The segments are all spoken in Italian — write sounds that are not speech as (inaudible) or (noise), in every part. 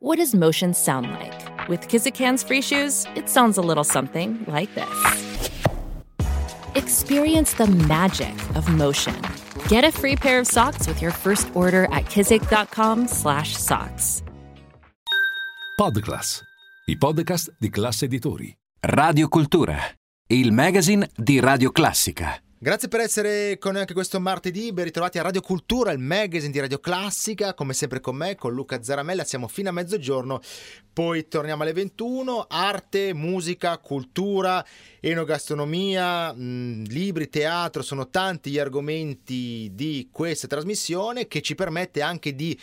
What does motion sound like? With Kizikans free shoes, it sounds a little something like this. Experience the magic of motion. Get a free pair of socks with your first order at kizik.com/socks. Podclass, i podcast di classe editori. Radio Cultura, il magazine di Radio Classica. Grazie per essere con noi anche questo martedì, ben ritrovati a Radio Cultura, il magazine di Radio Classica, come sempre con me, con Luca Zaramella, siamo fino a mezzogiorno, poi torniamo alle 21, arte, musica, cultura, enogastronomia, mh, libri, teatro, sono tanti gli argomenti di questa trasmissione che ci permette anche di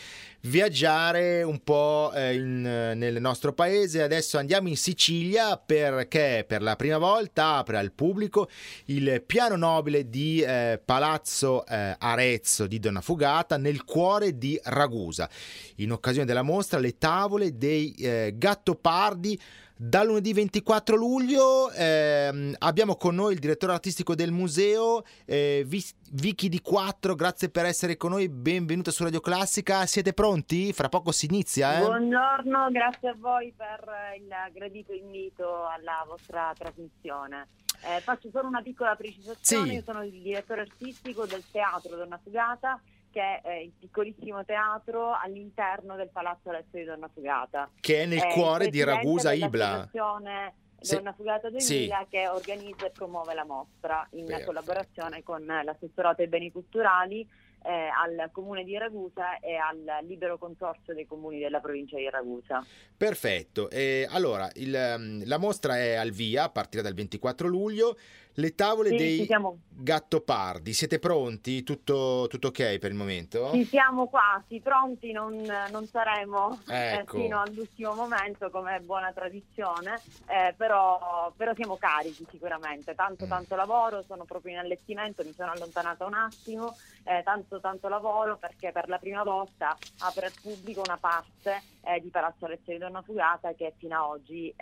viaggiare un po' eh, in, nel nostro paese. Adesso andiamo in Sicilia perché per la prima volta apre al pubblico il piano nobile di eh, Palazzo eh, Arezzo di Donna Fugata nel cuore di Ragusa. In occasione della mostra le tavole dei eh, Gattopardi da lunedì 24 luglio ehm, abbiamo con noi il direttore artistico del museo, eh, Vicky di 4, grazie per essere con noi, benvenuta su Radio Classica, siete pronti? Fra poco si inizia. Eh? Buongiorno, grazie a voi per il gradito invito alla vostra trasmissione. Eh, faccio solo una piccola precisazione, sì. io sono il direttore artistico del Teatro Donna Fugata che è il piccolissimo teatro all'interno del Palazzo Alessio di Donna Fugata. Che è nel è cuore di Ragusa Ibla. Sì. Donna Fugata 2000 sì. che organizza e promuove la mostra in Perfetto. collaborazione con l'assessorato ai beni culturali eh, al comune di Ragusa e al libero consorzio dei comuni della provincia di Ragusa. Perfetto, eh, allora il, la mostra è al via a partire dal 24 luglio. Le tavole sì, dei siamo... Gattopardi, siete pronti? Tutto, tutto, ok per il momento? Ci siamo quasi, pronti non, non saremo eh, ecco. eh, fino all'ultimo momento come è buona tradizione, eh, però, però, siamo carichi sicuramente, tanto mm. tanto lavoro, sono proprio in allestimento, mi sono allontanata un attimo, eh, tanto tanto lavoro perché per la prima volta apre al pubblico una parte eh, di Palazzo Arezzo di Donna Fugata che fino ad oggi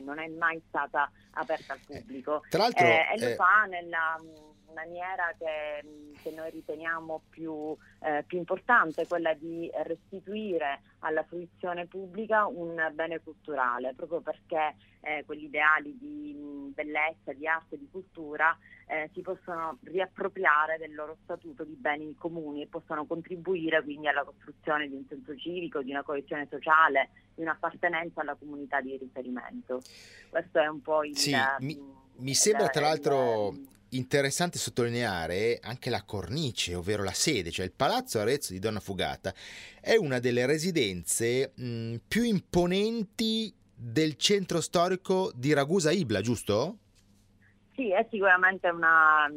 non è mai stata aperta al pubblico. Tra l'altro e lo eh, fa nella mm, maniera che, mm, che, noi riteniamo più, eh, più, importante, quella di restituire alla fruizione pubblica un bene culturale, proprio perché eh, quegli ideali di mm, bellezza, di arte, di cultura eh, si possono riappropriare del loro statuto di beni comuni e possono contribuire quindi alla costruzione di un senso civico, di una coesione sociale, di un'appartenenza alla comunità di riferimento. Questo è un po' il... Sì, mi mi sembra tra l'altro interessante sottolineare anche la cornice, ovvero la sede, cioè il Palazzo Arezzo di Donna Fugata è una delle residenze mh, più imponenti del centro storico di Ragusa Ibla, giusto? Sì, è sicuramente una,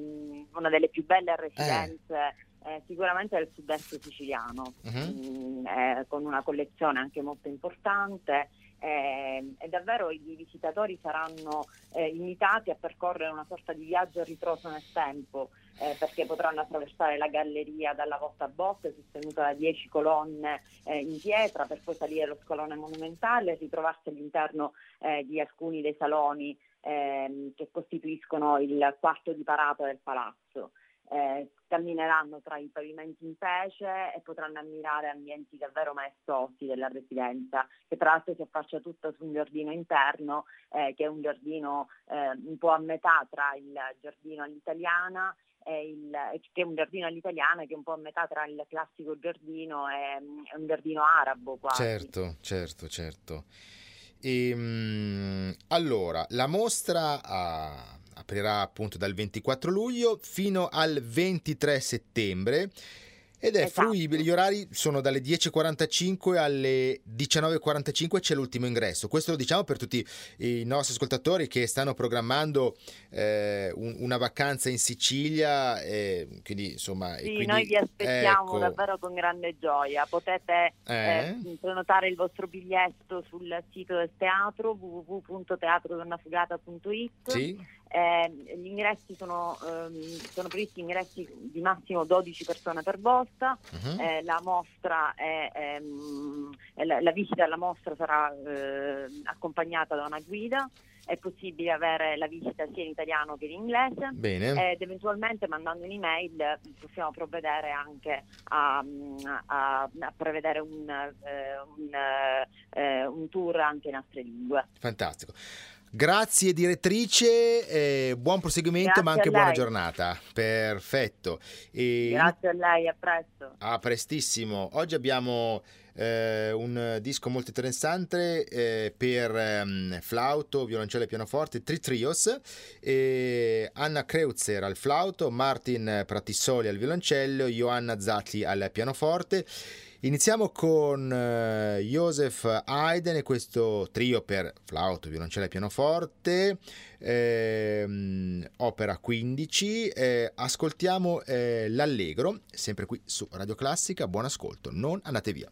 una delle più belle residenze. Eh. Eh, sicuramente del sud-est siciliano, uh-huh. mh, eh, con una collezione anche molto importante eh, e davvero i visitatori saranno eh, invitati a percorrere una sorta di viaggio ritroso nel tempo eh, perché potranno attraversare la galleria dalla volta a botte sostenuta da 10 colonne eh, in pietra per poi salire lo scalone monumentale e ritrovarsi all'interno eh, di alcuni dei saloni ehm, che costituiscono il quarto di parata del palazzo. Eh, cammineranno tra i pavimenti in pece e potranno ammirare ambienti davvero maestosi della residenza, che tra l'altro si affaccia tutto su un giardino interno, eh, che è un giardino eh, un po' a metà tra il giardino all'italiana il, che è un giardino all'italiana che è un po' a metà tra il classico giardino e, un giardino arabo quasi. Certo, certo, certo. E, ehm, allora, la mostra ha aprirà appunto dal 24 luglio fino al 23 settembre ed è esatto. fruibile, gli orari sono dalle 10.45 alle 19.45 c'è l'ultimo ingresso. Questo lo diciamo per tutti i nostri ascoltatori che stanno programmando eh, un, una vacanza in Sicilia. Eh, quindi, insomma, sì, quindi, noi vi aspettiamo ecco. davvero con grande gioia. Potete eh? eh? prenotare il vostro biglietto sul sito del teatro www.teatrodonnafugata.it sì Eh, gli ingressi sono, ehm, sono, previsti ingressi di massimo 12 persone per volta, uh-huh. eh, la mostra è, ehm, la, la, visita alla mostra sarà eh, accompagnata da una guida è possibile avere la visita sia in italiano che in inglese Bene. ed eventualmente mandando un'email possiamo provvedere anche a, a, a prevedere un, eh, un, eh, un tour anche in altre lingue. Fantastico. Grazie direttrice, eh, buon proseguimento Grazie ma anche buona giornata. Perfetto. E... Grazie a lei, a presto. A prestissimo. Oggi abbiamo eh, un disco molto interessante eh, per ehm, flauto, violoncello e pianoforte, Tri Trios, Anna Kreutzer al flauto, Martin Pratissoli al violoncello, Johanna Zatti al pianoforte. Iniziamo con uh, Joseph Haydn e questo trio per flauto, violoncello e pianoforte, ehm, opera 15. Eh, ascoltiamo eh, l'Allegro, sempre qui su Radio Classica. Buon ascolto, non andate via.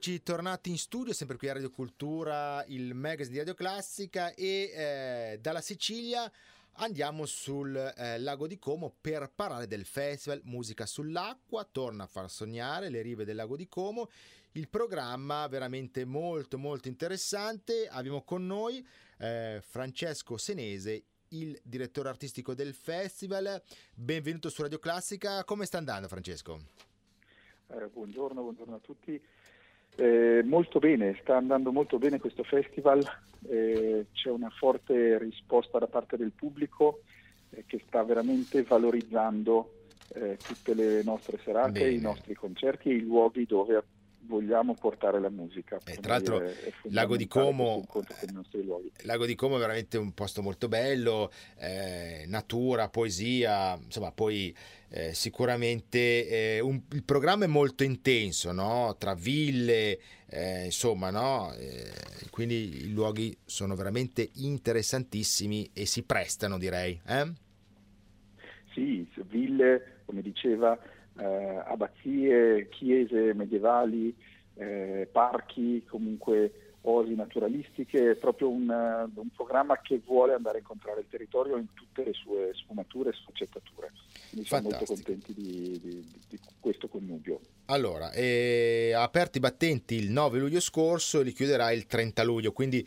Eccoci tornati in studio, sempre qui a Radio Cultura, il magazine di Radio Classica e eh, dalla Sicilia andiamo sul eh, lago di Como per parlare del festival Musica sull'acqua, torna a far sognare le rive del lago di Como, il programma veramente molto molto interessante, abbiamo con noi eh, Francesco Senese, il direttore artistico del festival, benvenuto su Radio Classica, come sta andando Francesco? Eh, buongiorno, buongiorno a tutti. Eh, molto bene, sta andando molto bene questo festival, eh, c'è una forte risposta da parte del pubblico eh, che sta veramente valorizzando eh, tutte le nostre serate, bene. i nostri concerti e i luoghi dove vogliamo portare la musica. Eh, tra l'altro Lago di, Como, Lago di Como è veramente un posto molto bello, eh, natura, poesia, insomma poi eh, sicuramente eh, un, il programma è molto intenso, no? tra ville, eh, insomma, no? Eh, quindi i luoghi sono veramente interessantissimi e si prestano direi. Sì, ville, come diceva eh, abbazie, chiese medievali, eh, parchi, comunque osi naturalistiche, è proprio un, un, programma che vuole andare a incontrare il territorio in tutte le sue sfumature e sfaccettature. Quindi siamo molto contenti di, di, di questo connubio. Allora, eh, ha aperto i battenti il 9 luglio scorso e li chiuderà il 30 luglio, quindi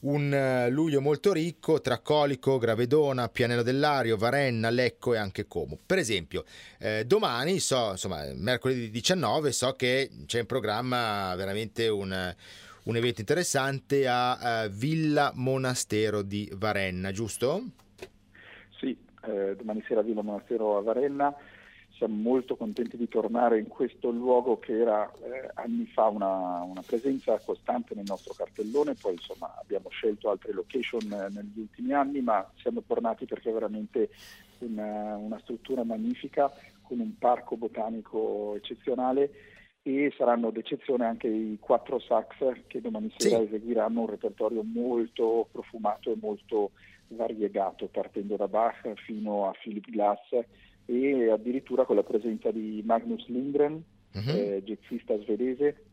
un eh, luglio molto ricco tra Colico, Gravedona, Pianello dell'Ario, Varenna, Lecco e anche Como. Per esempio, eh, domani, so, insomma, mercoledì 19, so che c'è in programma veramente un, un evento interessante a uh, Villa Monastero di Varenna, giusto? Sì, eh, domani sera Villa Monastero a Varenna siamo molto contenti di tornare in questo luogo che era eh, anni fa una, una, presenza costante nel nostro cartellone, poi insomma abbiamo scelto altre location eh, negli ultimi anni, ma siamo tornati perché è veramente una, una struttura magnifica con un parco botanico eccezionale e saranno d'eccezione anche i quattro sax che domani sera sì. eseguiranno un repertorio molto profumato e molto variegato, partendo da Bach fino a Philip Glass e addirittura con la presenza di Magnus Lindgren, uh-huh. eh, jazzista svedese,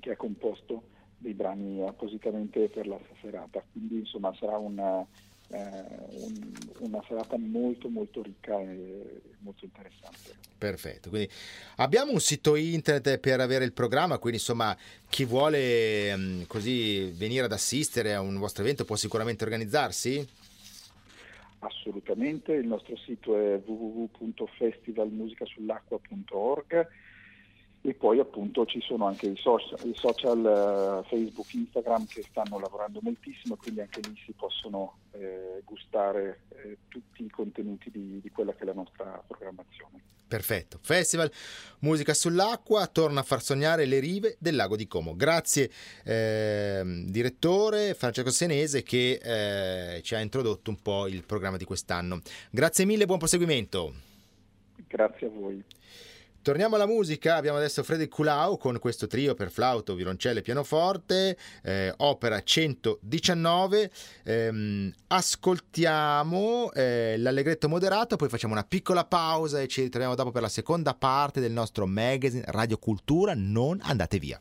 che ha composto dei brani appositamente per la serata. Quindi insomma sarà una, eh, un, una serata molto molto ricca e molto interessante. Perfetto, quindi abbiamo un sito internet per avere il programma, quindi insomma chi vuole mh, mm, così venire ad assistere a un vostro evento può sicuramente organizzarsi? Assolutamente, il nostro sito è www.festivalmusicasull'acqua.org e poi appunto ci sono anche i social, i social uh, Facebook, Instagram che stanno lavorando moltissimo, quindi anche lì si possono eh, gustare eh, tutti i contenuti di, di, quella che è la nostra programmazione. Perfetto, Festival Musica sull'acqua torna a far sognare le rive del lago di Como. Grazie eh, direttore Francesco Senese che eh, ci ha introdotto un po' il programma di quest'anno. Grazie mille, buon proseguimento. Grazie a voi. Torniamo alla musica, abbiamo adesso Freddy Culau con questo trio per flauto, violoncello e pianoforte, eh, opera 119. Ehm, ascoltiamo eh, l'allegretto moderato, poi facciamo una piccola pausa e ci ritroviamo dopo per la seconda parte del nostro magazine Radio Cultura. Non andate via.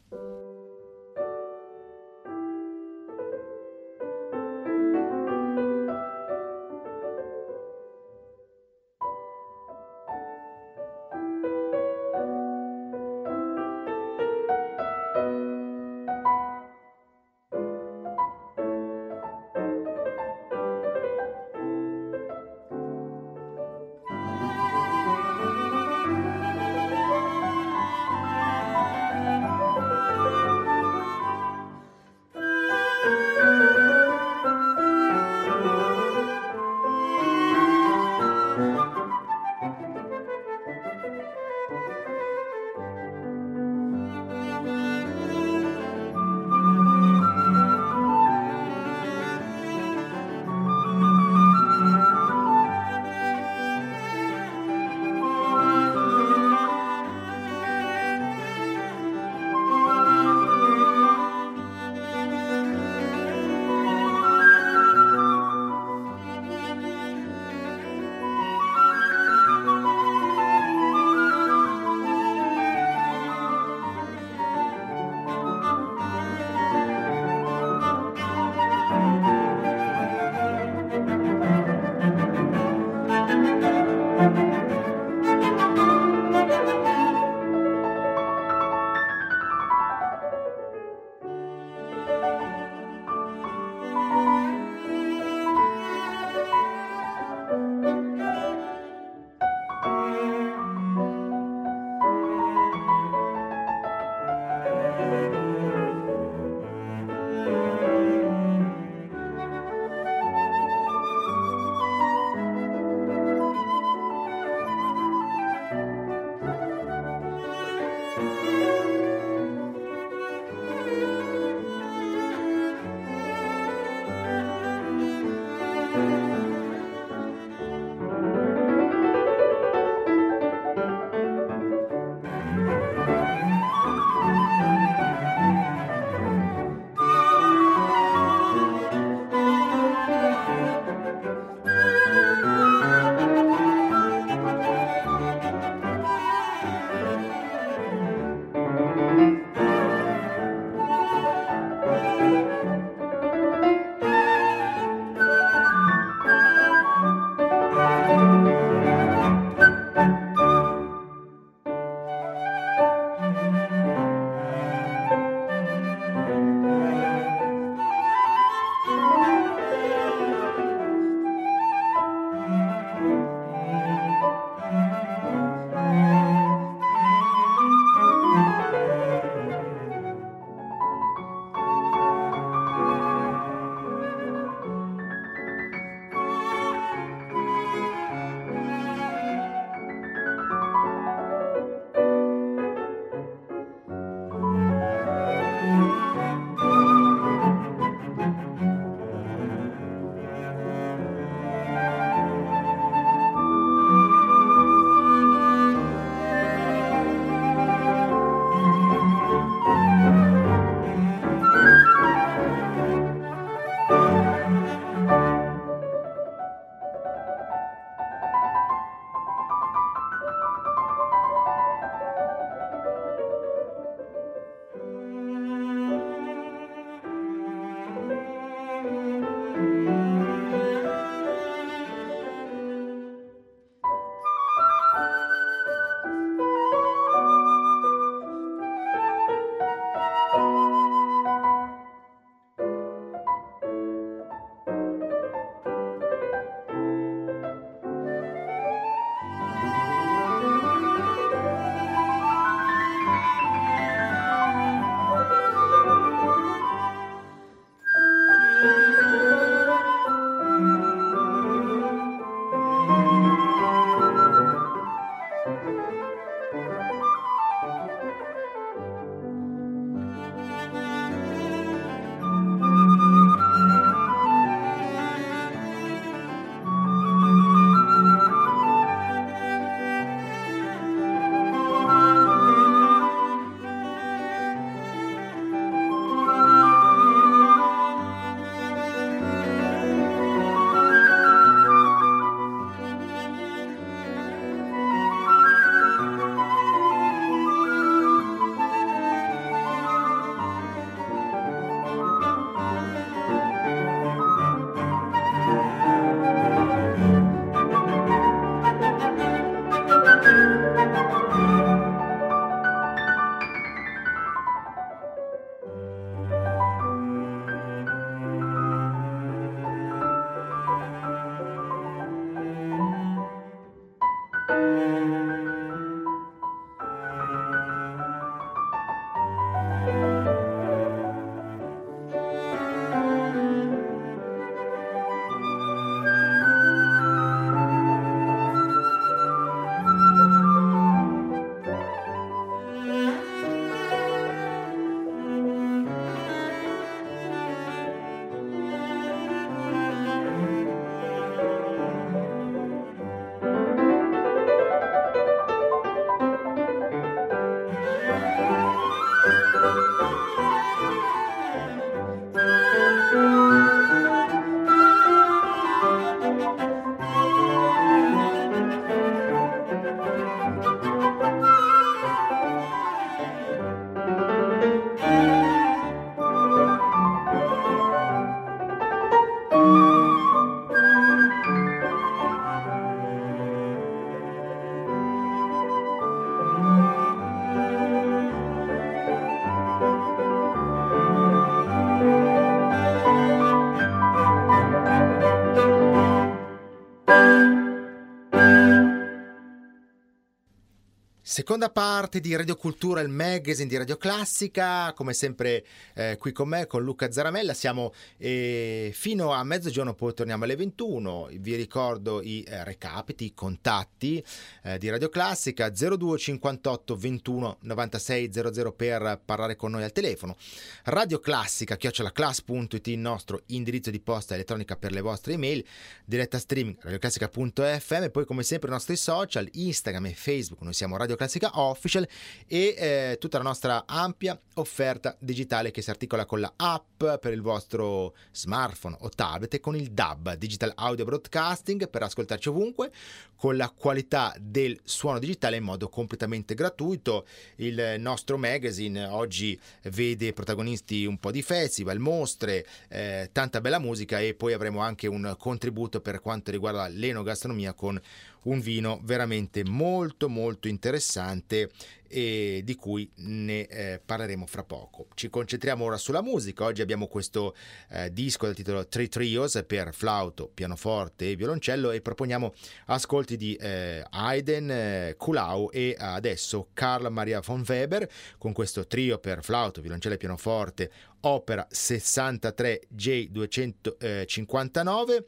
Seconda parte di Radio Cultura, il magazine di Radio Classica, come sempre eh, qui con me, con Luca Zaramella, siamo eh, fino a mezzogiorno, poi torniamo alle 21, vi ricordo i eh, recapiti, i contatti eh, di Radio Classica 02 58 21 96 00 per parlare con noi al telefono, Radio Classica, chiocciolaclass.it il nostro indirizzo di posta elettronica per le vostre email, diretta streaming radioclassica.fm, poi come sempre i nostri social, Instagram e Facebook, noi siamo Radio Classica Official e eh, tutta la nostra ampia offerta digitale che si articola con la app per il vostro smartphone o tablet e con il DAB, Digital Audio Broadcasting, per ascoltarci ovunque con la qualità del suono digitale in modo completamente gratuito. Il nostro magazine oggi vede protagonisti un po' di festival, mostre, eh, tanta bella musica e poi avremo anche un contributo per quanto riguarda l'enogastronomia con un vino veramente molto molto interessante e di cui ne eh, parleremo fra poco. Ci concentriamo ora sulla musica. Oggi abbiamo questo eh, disco dal titolo Three Trios per flauto, pianoforte e violoncello e proponiamo ascolti di eh, Haydn, eh, Kulau e adesso Carl Maria von Weber con questo trio per flauto, violoncello e pianoforte, opera 63 J259.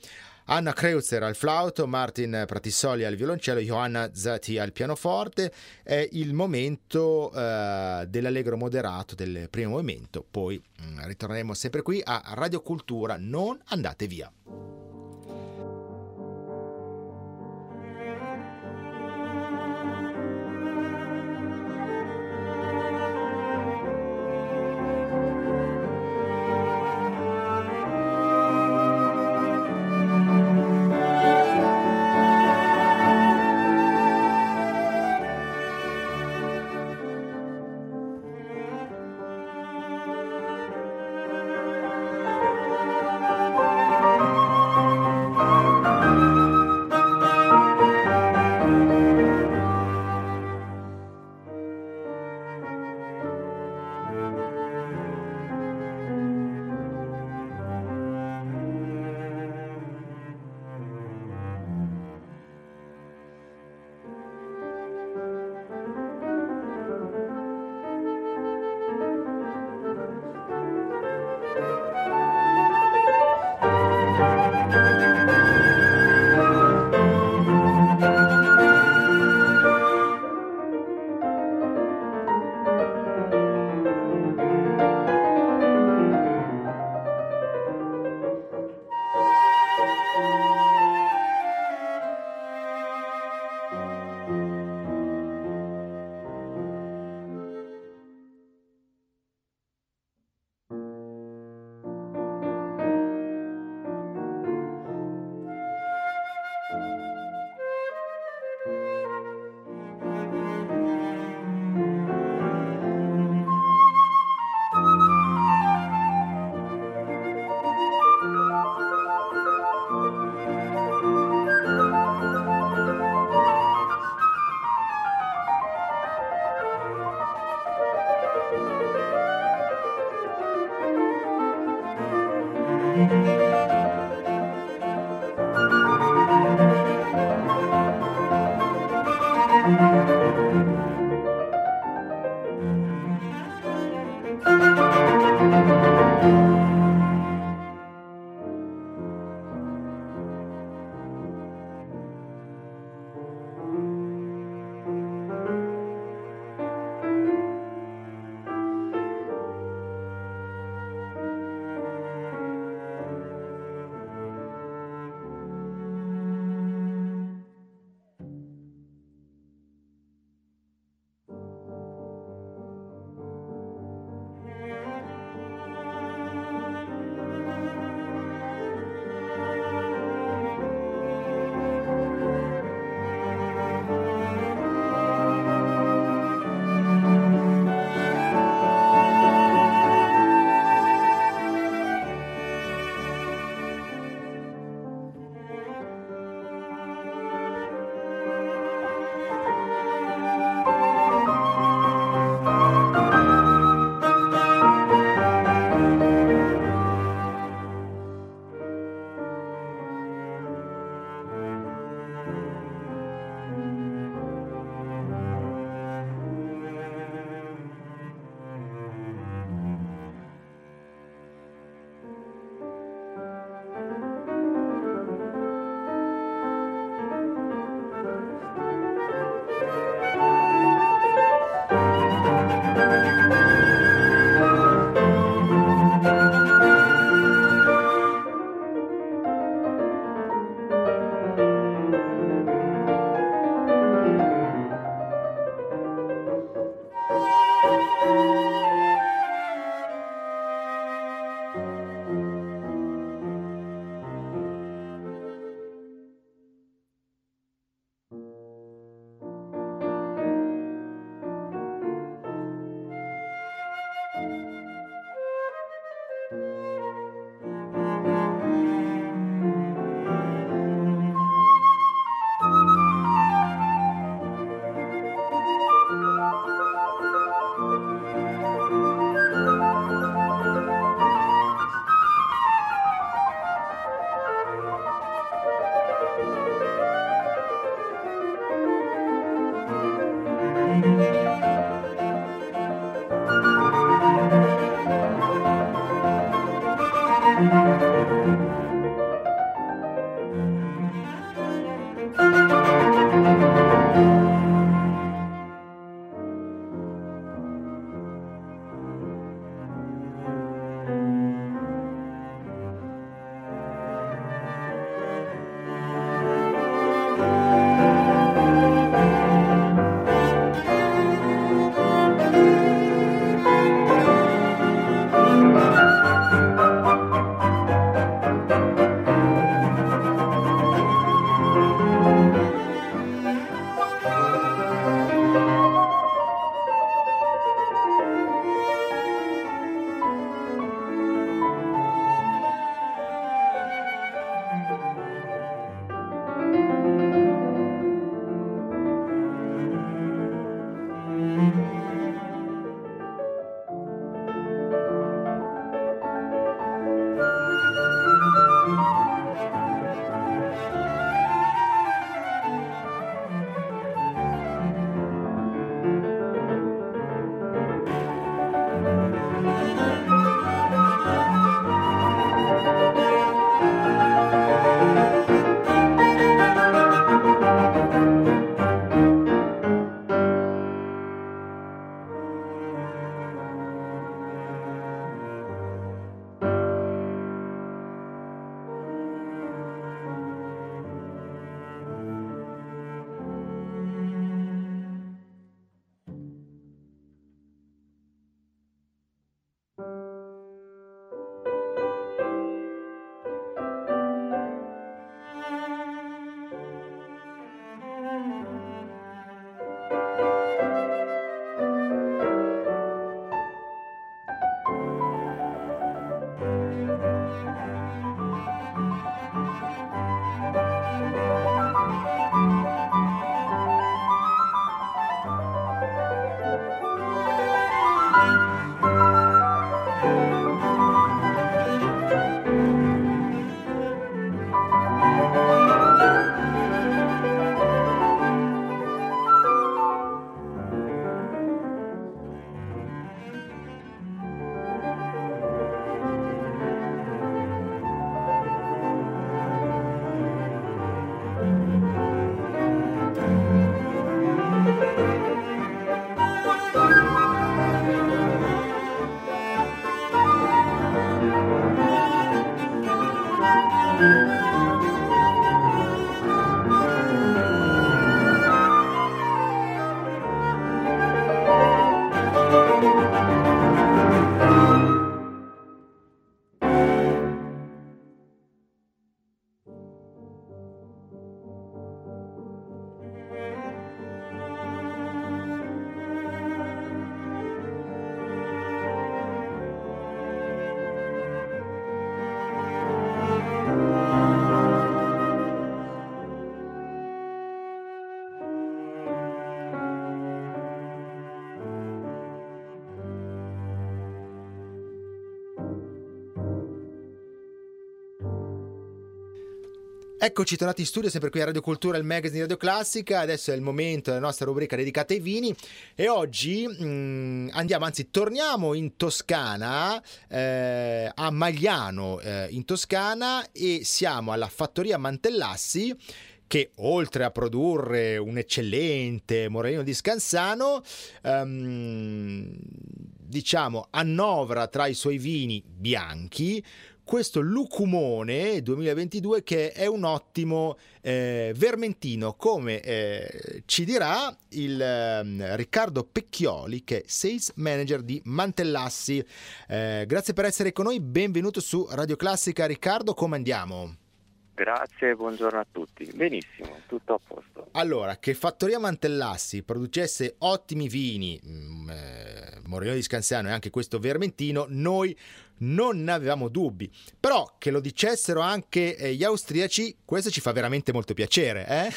Anna Kreutzer al flauto, Martin Pratissoli al violoncello, Johanna Zati al pianoforte. È il momento eh, dell'allegro moderato del primo movimento. Poi mh, mm, ritorneremo sempre qui a Radio Cultura. Non andate via. Eccoci tornati in studio, sempre qui a Radio Cultura, il magazine di Radio Classica. Adesso è il momento della nostra rubrica dedicata ai vini. E oggi mh, mm, andiamo, anzi, torniamo in Toscana, eh, a Magliano, eh, in Toscana, e siamo alla fattoria Mantellassi che oltre a produrre un eccellente Morellino di Scansano, um, diciamo, annovera tra i suoi vini bianchi questo Lucumone 2022 che è un ottimo eh, vermentino, come eh, ci dirà il eh, Riccardo Pecchioli che è Sales Manager di Mantellassi. Eh, grazie per essere con noi, benvenuto su Radio Classica Riccardo, come andiamo? Grazie, buongiorno a tutti. Benissimo, tutto a posto. Allora, che Fattoria Mantellassi producesse ottimi vini, mm, eh, Moreno di Scansano e anche questo Vermentino, noi non ne avevamo dubbi. Però che lo dicessero anche eh, gli austriaci, questo ci fa veramente molto piacere, eh?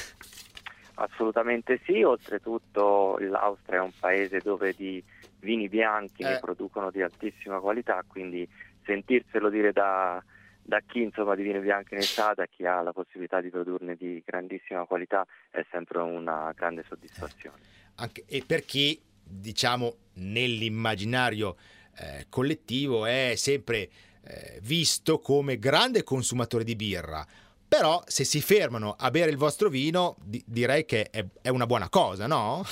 Assolutamente sì, oltretutto l'Austria è un paese dove di vini bianchi eh. ne producono di altissima qualità, quindi sentirselo dire da, da chi insomma, di vini bianchi ne sa, da chi ha la possibilità di produrne di grandissima qualità, è sempre una grande soddisfazione. Anche, e per chi, diciamo, nell'immaginario eh, collettivo è sempre eh, visto come grande consumatore di birra. Però se si fermano a bere il vostro vino, di- direi che è, è una buona cosa, no?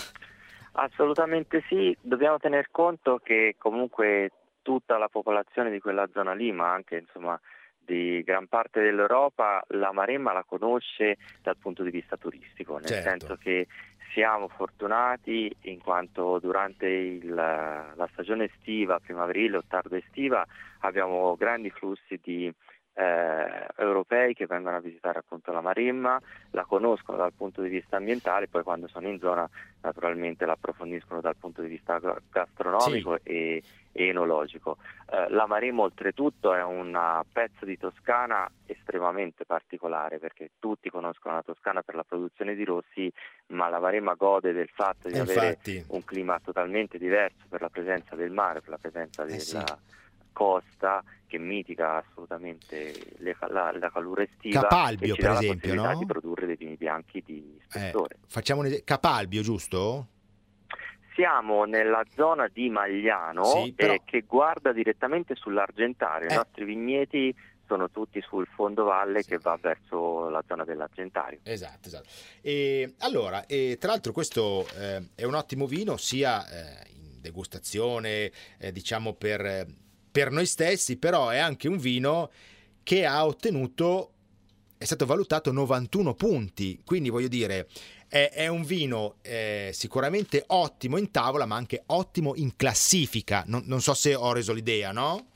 Assolutamente sì, dobbiamo tener conto che comunque tutta la popolazione di quella zona lì, ma anche insomma, di gran parte dell'Europa, la Maremma la conosce dal punto di vista turistico, nel Certo. senso che siamo fortunati in quanto durante il- la stagione estiva, primaverile o tardo estiva, abbiamo grandi flussi di eh, europei che vengono a visitare appunto la Maremma, la conoscono dal punto di vista ambientale, poi quando sono in zona naturalmente la approfondiscono dal punto di vista ga- gastronomico e, e enologico. Eh, la Maremma oltretutto è un pezzo di Toscana estremamente particolare perché tutti conoscono la Toscana per la produzione di rossi, ma la Maremma gode del fatto di E avere infatti, un clima totalmente diverso per la presenza del mare, per la presenza Eh della sì. Costa che mitiga assolutamente le- la, la calura estiva Capalbio, per esempio, no? di produrre dei vini bianchi di eh, spessore. facciamo un esempio. Capalbio, giusto? Siamo nella zona di Magliano Sì, però- eh, che guarda direttamente sull'Argentario. Eh. I nostri vigneti sono tutti sul fondovalle Sì. che va verso la zona dell'Argentario. Esatto, esatto. E, allora, e, tra l'altro questo eh, è un ottimo vino sia eh, in degustazione, eh, diciamo per, eh, per noi stessi, però è anche un vino che ha ottenuto, è stato valutato 91 punti, quindi voglio dire, è, è un vino eh, sicuramente ottimo in tavola, ma anche ottimo in classifica. Non, non so se ho reso l'idea, no?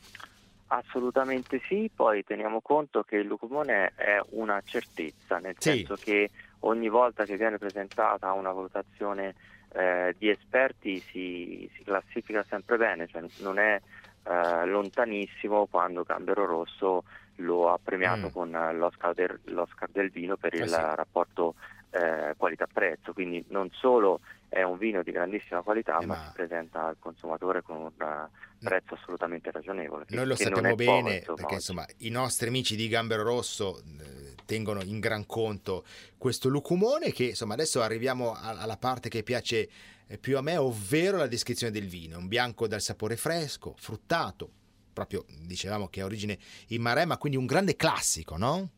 Assolutamente sì, poi teniamo conto che il lucumone è una certezza, nel Sì. senso che ogni volta che viene presentata una valutazione eh, di esperti si, si classifica sempre bene, cioè non è eh, lontanissimo quando Gambero Rosso lo ha premiato Mm. con eh, l'Oscar del, l'Oscar del vino per Eh il sì. rapporto eh, qualità-prezzo, quindi non solo è un vino di grandissima qualità, Eh, ma, ma- si presenta al consumatore con un eh, prezzo assolutamente ragionevole. Noi lo sappiamo è poco, bene insomma, perché insomma i nostri amici di Gambero Rosso eh, tengono in gran conto questo lucumone che insomma adesso arriviamo a- alla parte che piace eh, più a me ovvero la descrizione del vino un bianco dal sapore fresco fruttato proprio dicevamo che ha origine in Maremma quindi un grande classico no?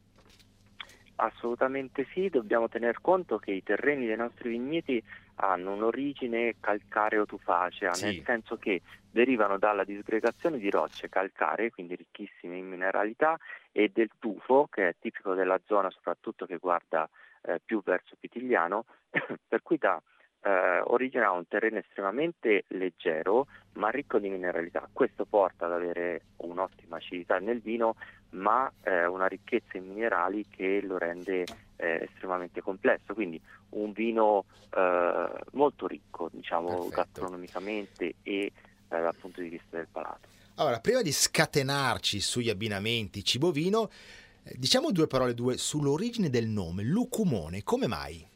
Assolutamente sì, dobbiamo tener conto che i terreni dei nostri vigneti hanno un'origine calcareo-tufacea, Sì. nel senso che derivano dalla disgregazione di rocce calcaree, quindi ricchissime in mineralità, e del tufo, che è tipico della zona soprattutto che guarda eh, più verso Pitigliano, (coughs) per cui dà eh, origine a un terreno estremamente leggero ma ricco di mineralità. Questo porta ad avere un'ottima acidità nel vino ma eh, una ricchezza in minerali che lo rende eh, estremamente complesso, quindi un vino eh, molto ricco, diciamo, Perfetto. gastronomicamente e eh, dal punto di vista del palato. Allora prima di scatenarci sugli abbinamenti cibo-vino eh, diciamo due parole due sull'origine del nome lucumone come mai?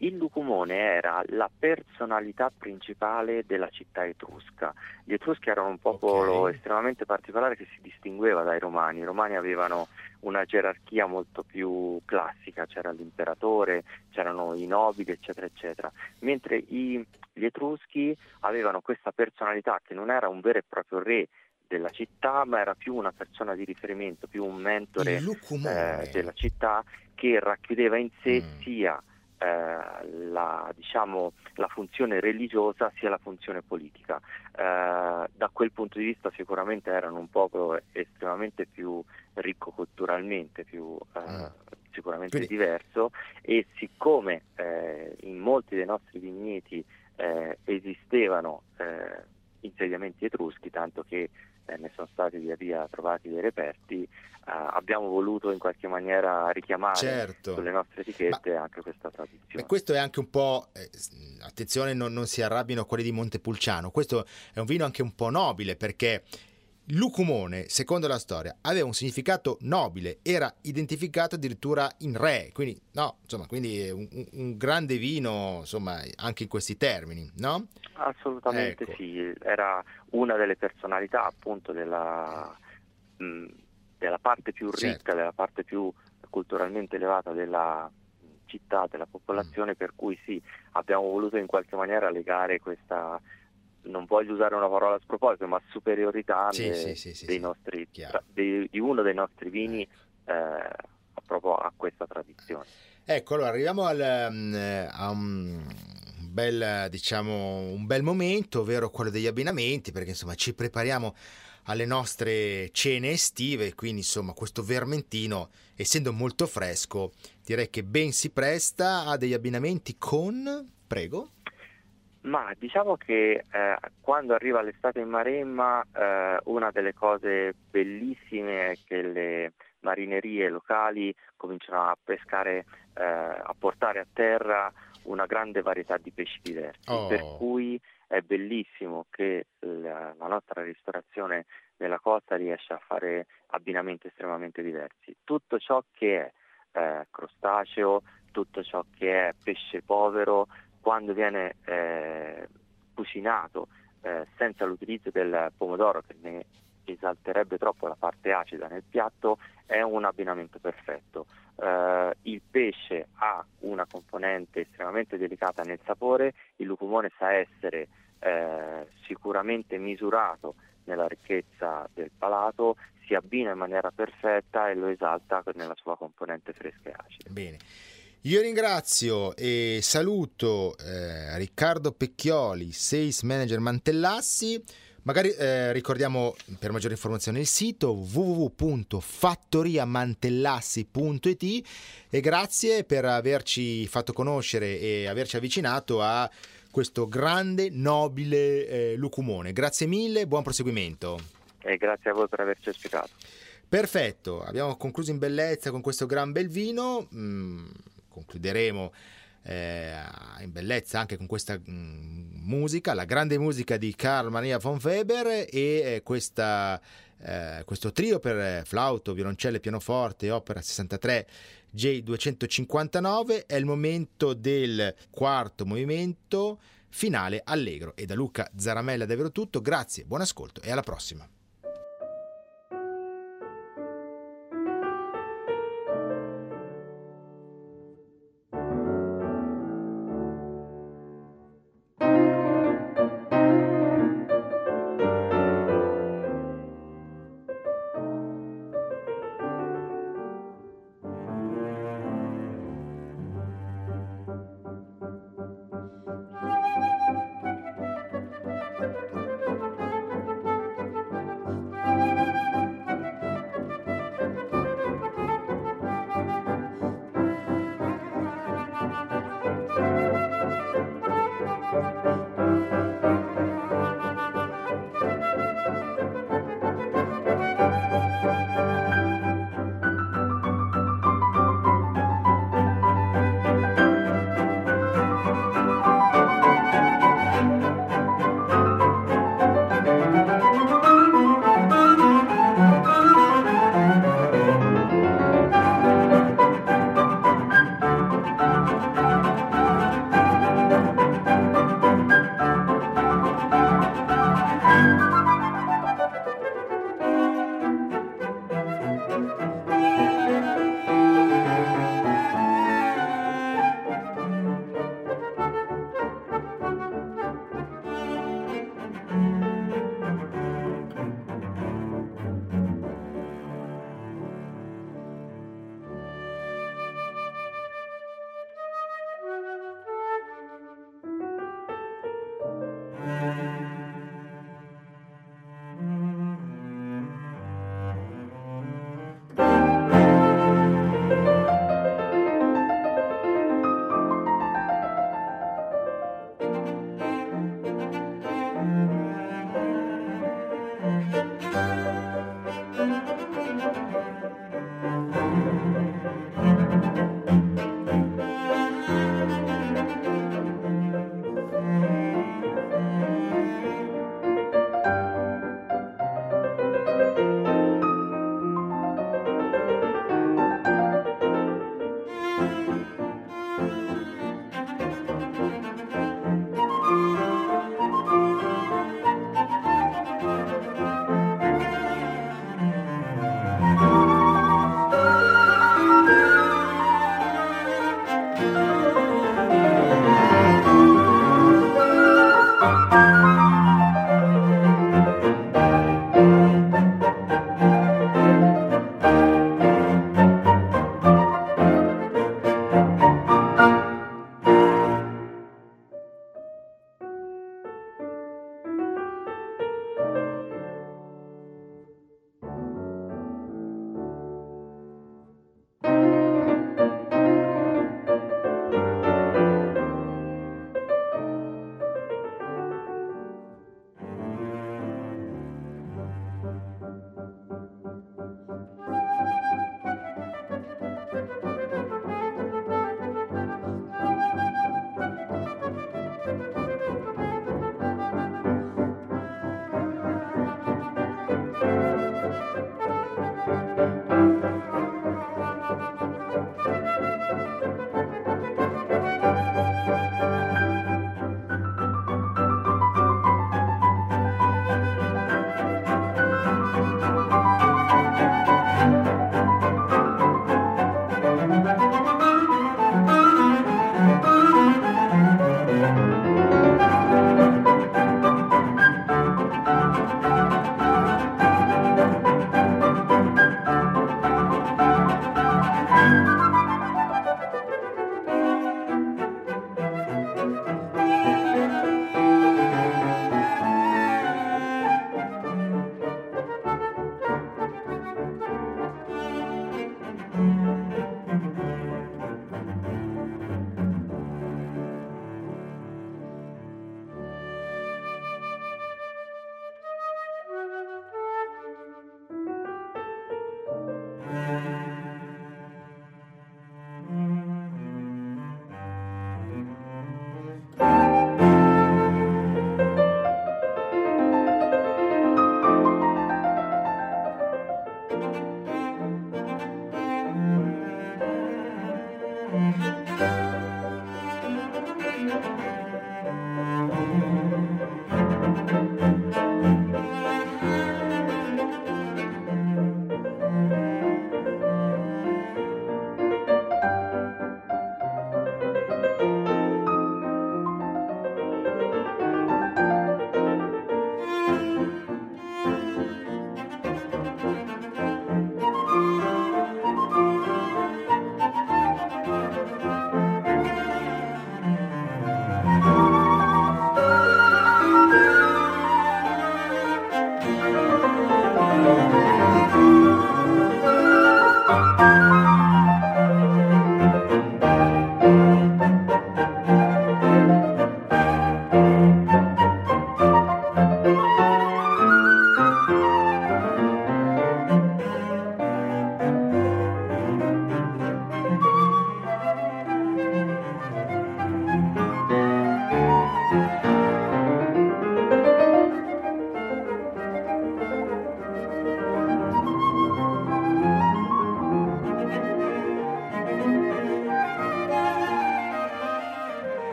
Il lucumone era la personalità principale della città etrusca. Gli etruschi erano un popolo Ok. estremamente particolare che si distingueva dai romani. I romani avevano una gerarchia molto più classica, c'era l'imperatore, c'erano i nobili, eccetera, eccetera. Mentre i- gli etruschi avevano questa personalità che non era un vero e proprio re della città, ma era più una persona di riferimento, più un mentore eh, della città che racchiudeva in sé Mm. sia la, diciamo, la funzione religiosa sia la funzione politica. Eh, da quel punto di vista sicuramente erano un popolo estremamente più ricco culturalmente, più eh, Ah. sicuramente Quindi- diverso e siccome eh, in molti dei nostri vigneti eh, esistevano eh, insediamenti etruschi, tanto che eh, ne sono stati via via trovati dei reperti, eh, abbiamo voluto in qualche maniera richiamare certo sulle nostre etichette anche questa tradizione. Beh, questo è anche un po', eh, attenzione, non, non si arrabbino quelli di Montepulciano, questo è un vino anche un po' nobile perché Lucumone, secondo la storia, aveva un significato nobile, era identificato addirittura in re, quindi, no, insomma, quindi un, un- un grande vino, insomma, anche in questi termini, no? Assolutamente Ecco. sì, era una delle personalità appunto della, mh, della parte più ricca, Certo. della parte più culturalmente elevata della città, della popolazione, Mm. per cui sì, abbiamo voluto in qualche maniera legare questa non voglio usare una parola a sproposito, ma superiorità sì, de, sì, sì, dei nostri, tra, di, di, uno dei nostri vini eh, proprio a questa tradizione. Ecco, allora arriviamo al, um, a un bel, diciamo, un bel momento, ovvero quello degli abbinamenti, perché insomma ci prepariamo alle nostre cene estive, quindi insomma questo vermentino, essendo molto fresco, direi che ben si presta a degli abbinamenti con... Prego. Ma diciamo che eh, quando arriva l'estate in Maremma eh, una delle cose bellissime è che le marinerie locali cominciano a pescare, eh, a portare a terra una grande varietà di pesci diversi, oh. per cui è bellissimo che la, la nostra ristorazione nella costa riesce a fare abbinamenti estremamente diversi. Tutto ciò che è eh, crostaceo, tutto ciò che è pesce povero, quando viene eh, cucinato eh, senza l'utilizzo del pomodoro che ne esalterebbe troppo la parte acida nel piatto, è un abbinamento perfetto. Uh, il pesce ha una componente estremamente delicata nel sapore, il lucumone sa essere uh, sicuramente misurato nella ricchezza del palato, si abbina in maniera perfetta e lo esalta nella sua componente fresca e acida. Bene. Io ringrazio e saluto eh, Riccardo Pecchioli, Sales Manager Mantellassi. Magari eh, ricordiamo per maggiori informazioni il sito www.fattoriamantellassi.it e grazie per averci fatto conoscere e averci avvicinato a questo grande, nobile eh, lucumone. Grazie mille, buon proseguimento. E grazie a voi per averci ospitato. Perfetto, abbiamo concluso in bellezza con questo gran bel vino. Mm, concluderemo eh, in bellezza anche con questa mh, mm, musica, la grande musica di Carl Maria von Weber e eh, questa, eh, questo trio per flauto, violoncello e pianoforte, opera 63 J259 è il momento del quarto movimento finale allegro e da Luca Zaramella davvero tutto, grazie, buon ascolto e alla prossima.